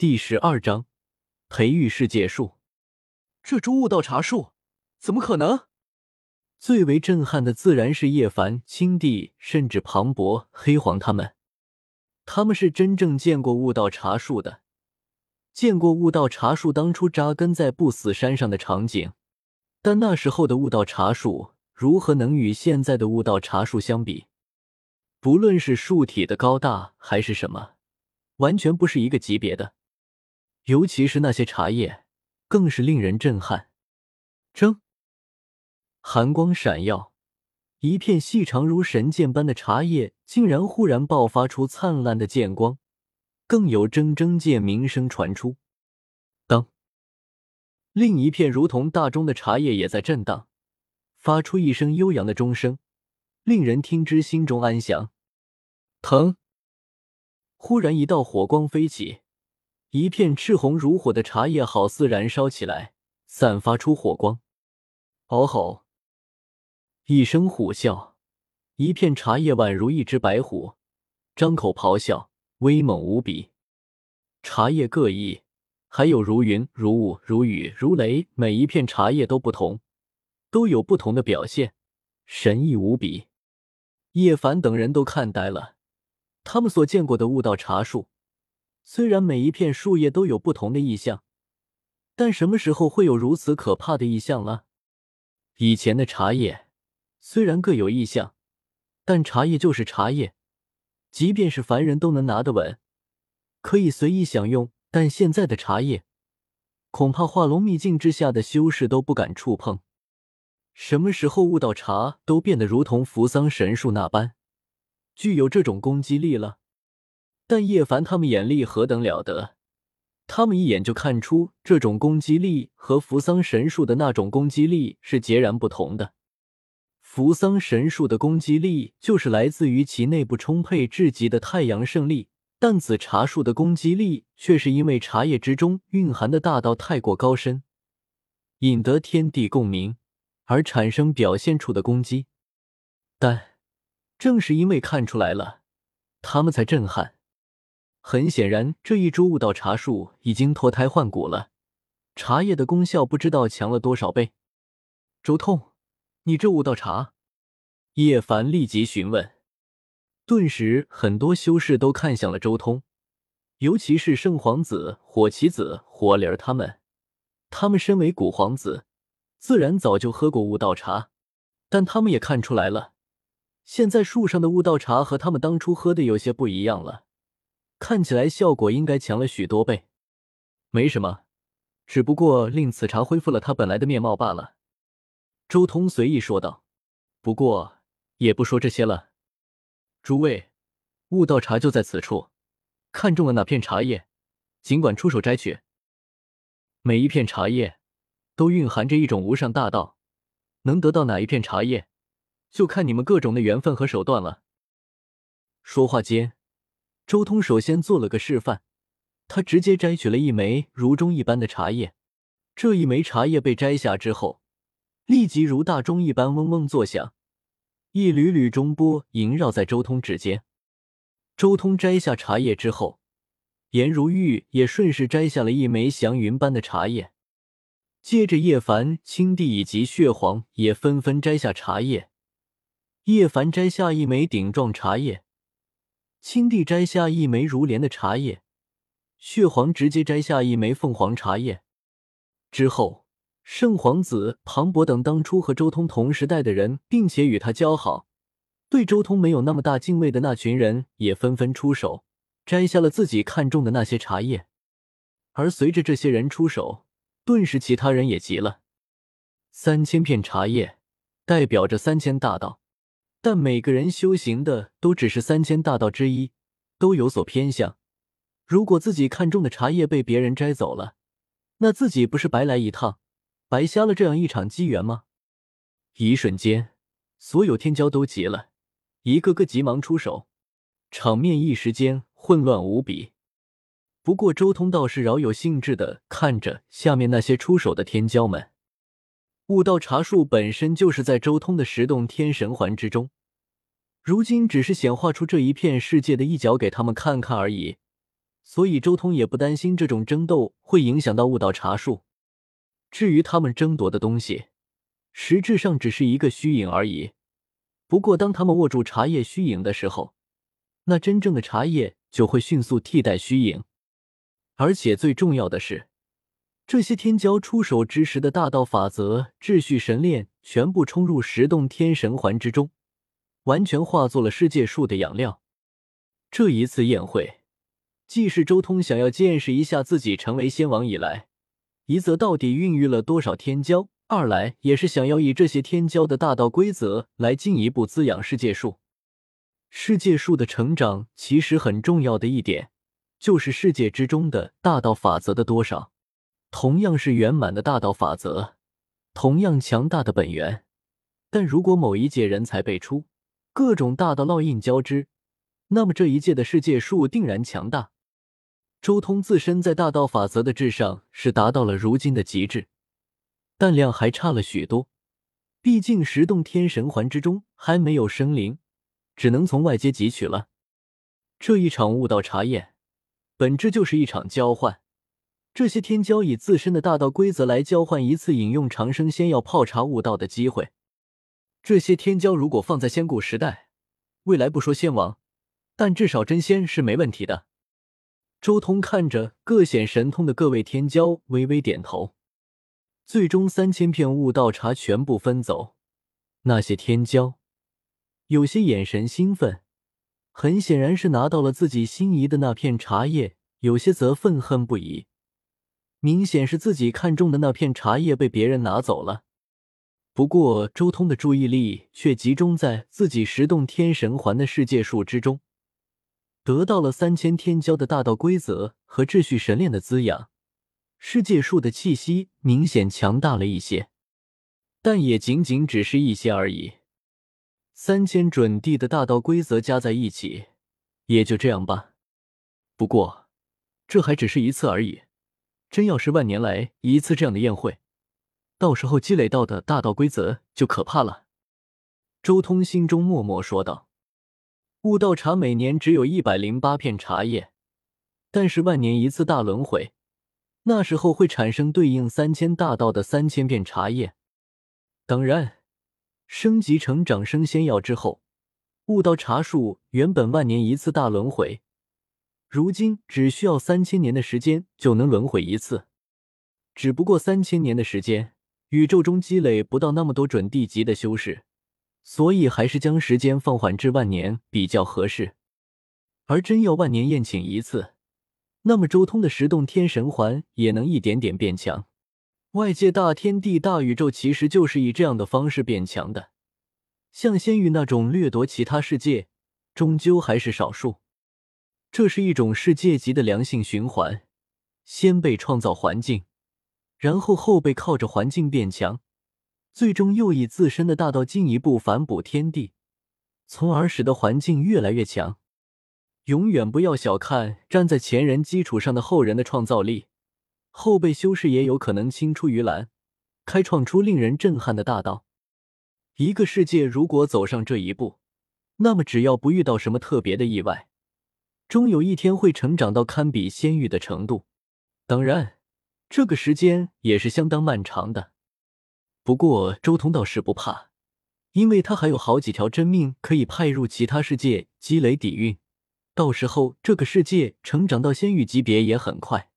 第十二章培育世界树。这株悟道茶树，怎么可能？最为震撼的自然是叶凡、青帝，甚至庞博、黑皇他们。他们是真正见过悟道茶树的，见过悟道茶树当初扎根在不死山上的场景。但那时候的悟道茶树如何能与现在的悟道茶树相比？不论是树体的高大还是什么，完全不是一个级别的。尤其是那些茶叶，更是令人震撼。蒸。寒光闪耀，一片细长如神剑般的茶叶竟然忽然爆发出灿烂的剑光，更有铮铮剑鸣声传出。当，另一片如同大钟的茶叶也在震荡，发出一声悠扬的钟声，令人听之心中安详。腾，忽然一道火光飞起，一片赤红如火的茶叶好似燃烧起来，散发出火光。嗷吼！一声虎啸，一片茶叶宛如一只白虎，张口咆哮，威猛无比。茶叶各异，还有如云、如雾、如雨、如雷，每一片茶叶都不同，都有不同的表现，神异无比。叶凡等人都看呆了，他们所见过的悟道茶树，虽然每一片树叶都有不同的意象，但什么时候会有如此可怕的意象了？以前的茶叶。虽然各有意象，但茶叶就是茶叶，即便是凡人都能拿得稳，可以随意享用。但现在的茶叶，恐怕化龙秘境之下的修士都不敢触碰。什么时候悟道茶都变得如同扶桑神树那般，具有这种攻击力了？但叶凡他们眼力何等了得，他们一眼就看出这种攻击力和扶桑神树的那种攻击力是截然不同的。扶桑神树的攻击力就是来自于其内部充沛至极的太阳圣力，但紫茶树的攻击力却是因为茶叶之中蕴含的大道太过高深，引得天地共鸣而产生表现出的攻击。但正是因为看出来了，他们才震撼。很显然，这一株悟道茶树已经脱胎换骨了，茶叶的功效不知道强了多少倍。周通。你这悟道茶，叶凡立即询问。顿时，很多修士都看向了周通，尤其是圣皇子、火棋子、火灵儿他们。他们身为古皇子，自然早就喝过悟道茶，但他们也看出来了，现在树上的悟道茶和他们当初喝的有些不一样了，看起来效果应该强了许多倍。没什么，只不过令此茶恢复了它本来的面貌罢了。周通随意说道：“不过也不说这些了，诸位，悟道茶就在此处，看中了哪片茶叶，尽管出手摘取。每一片茶叶都蕴含着一种无上大道，能得到哪一片茶叶，就看你们各种的缘分和手段了。”说话间，周通首先做了个示范，他直接摘取了一枚如钟一般的茶叶。这一枚茶叶被摘下之后。立即如大钟一般嗡嗡作响，一缕缕钟波萦绕在周通指尖。周通摘下茶叶之后，颜如玉也顺势摘下了一枚祥云般的茶叶。接着，叶凡、青帝以及血皇也纷纷摘下茶叶。叶凡摘下一枚顶状茶叶，青帝摘下一枚如莲的茶叶，血皇直接摘下一枚凤凰茶叶。之后。圣皇子庞博等当初和周通同时代的人，并且与他交好，对周通没有那么大敬畏的那群人，也纷纷出手，摘下了自己看中的那些茶叶。而随着这些人出手，顿时其他人也急了。三千片茶叶代表着三千大道，但每个人修行的都只是三千大道之一，都有所偏向。如果自己看中的茶叶被别人摘走了，那自己不是白来一趟？白瞎了这样一场机缘吗？一瞬间，所有天骄都急了，一个个急忙出手，场面一时间混乱无比。不过周通倒是饶有兴致的看着下面那些出手的天骄们。悟道茶树本身就是在周通的十洞天神环之中，如今只是显化出这一片世界的一角给他们看看而已，所以周通也不担心这种争斗会影响到悟道茶树。至于他们争夺的东西，实质上只是一个虚影而已。不过，当他们握住茶叶虚影的时候，那真正的茶叶就会迅速替代虚影。而且最重要的是，这些天骄出手之时的大道法则、秩序神链全部冲入十洞天神环之中，完全化作了世界树的养料。这一次宴会，既是周通想要见识一下自己成为仙王以来，一则到底孕育了多少天骄。二来也是想要以这些天骄的大道规则来进一步滋养世界树。世界树的成长其实很重要的一点，就是世界之中的大道法则的多少。同样是圆满的大道法则，同样强大的本源，但如果某一届人才辈出，各种大道烙印交织，那么这一届的世界树定然强大。周通自身在大道法则的至上是达到了如今的极致。但量还差了许多，毕竟十洞天神环之中还没有生灵，只能从外界汲取了。这一场悟道茶宴，本质就是一场交换。这些天骄以自身的大道规则来交换一次饮用长生仙药泡茶悟道的机会。这些天骄如果放在仙古时代，未来不说仙王，但至少真仙是没问题的。周通看着各显神通的各位天骄，微微点头。最终，三千片悟道茶全部分走。那些天骄，有些眼神兴奋，很显然是拿到了自己心仪的那片茶叶；有些则愤恨不已，明显是自己看中的那片茶叶被别人拿走了。不过，周通的注意力却集中在自己十洞天神环的世界树之中，得到了三千天骄的大道规则和秩序神链的滋养。世界树的气息明显强大了一些，但也仅仅只是一些而已。三千准地的大道规则加在一起，也就这样吧。不过，这还只是一次而已。真要是万年来一次这样的宴会，到时候积累到的大道规则就可怕了。周通心中默默说道：“悟道茶每年只有一百零八片茶叶，但是万年一次大轮回。”那时候会产生对应三千大道的三千片茶叶。当然，升级成长生仙药之后，悟道茶树原本万年一次大轮回，如今只需要三千年的时间就能轮回一次。只不过三千年的时间，宇宙中积累不到那么多准地级的修士，所以还是将时间放缓至万年比较合适。而真要万年宴请一次。那么，周通的十洞天神环也能一点点变强。外界大天地、大宇宙其实就是以这样的方式变强的。像仙域那种掠夺其他世界，终究还是少数。这是一种世界级的良性循环：先被创造环境，然后后辈靠着环境变强，最终又以自身的大道进一步反哺天地，从而使得环境越来越强。永远不要小看站在前人基础上的后人的创造力，后辈修士也有可能青出于蓝，开创出令人震撼的大道。一个世界如果走上这一步，那么只要不遇到什么特别的意外，终有一天会成长到堪比仙域的程度。当然，这个时间也是相当漫长的。不过周通倒是不怕，因为他还有好几条真命可以派入其他世界积累底蕴。到时候，这个世界成长到仙域级别也很快。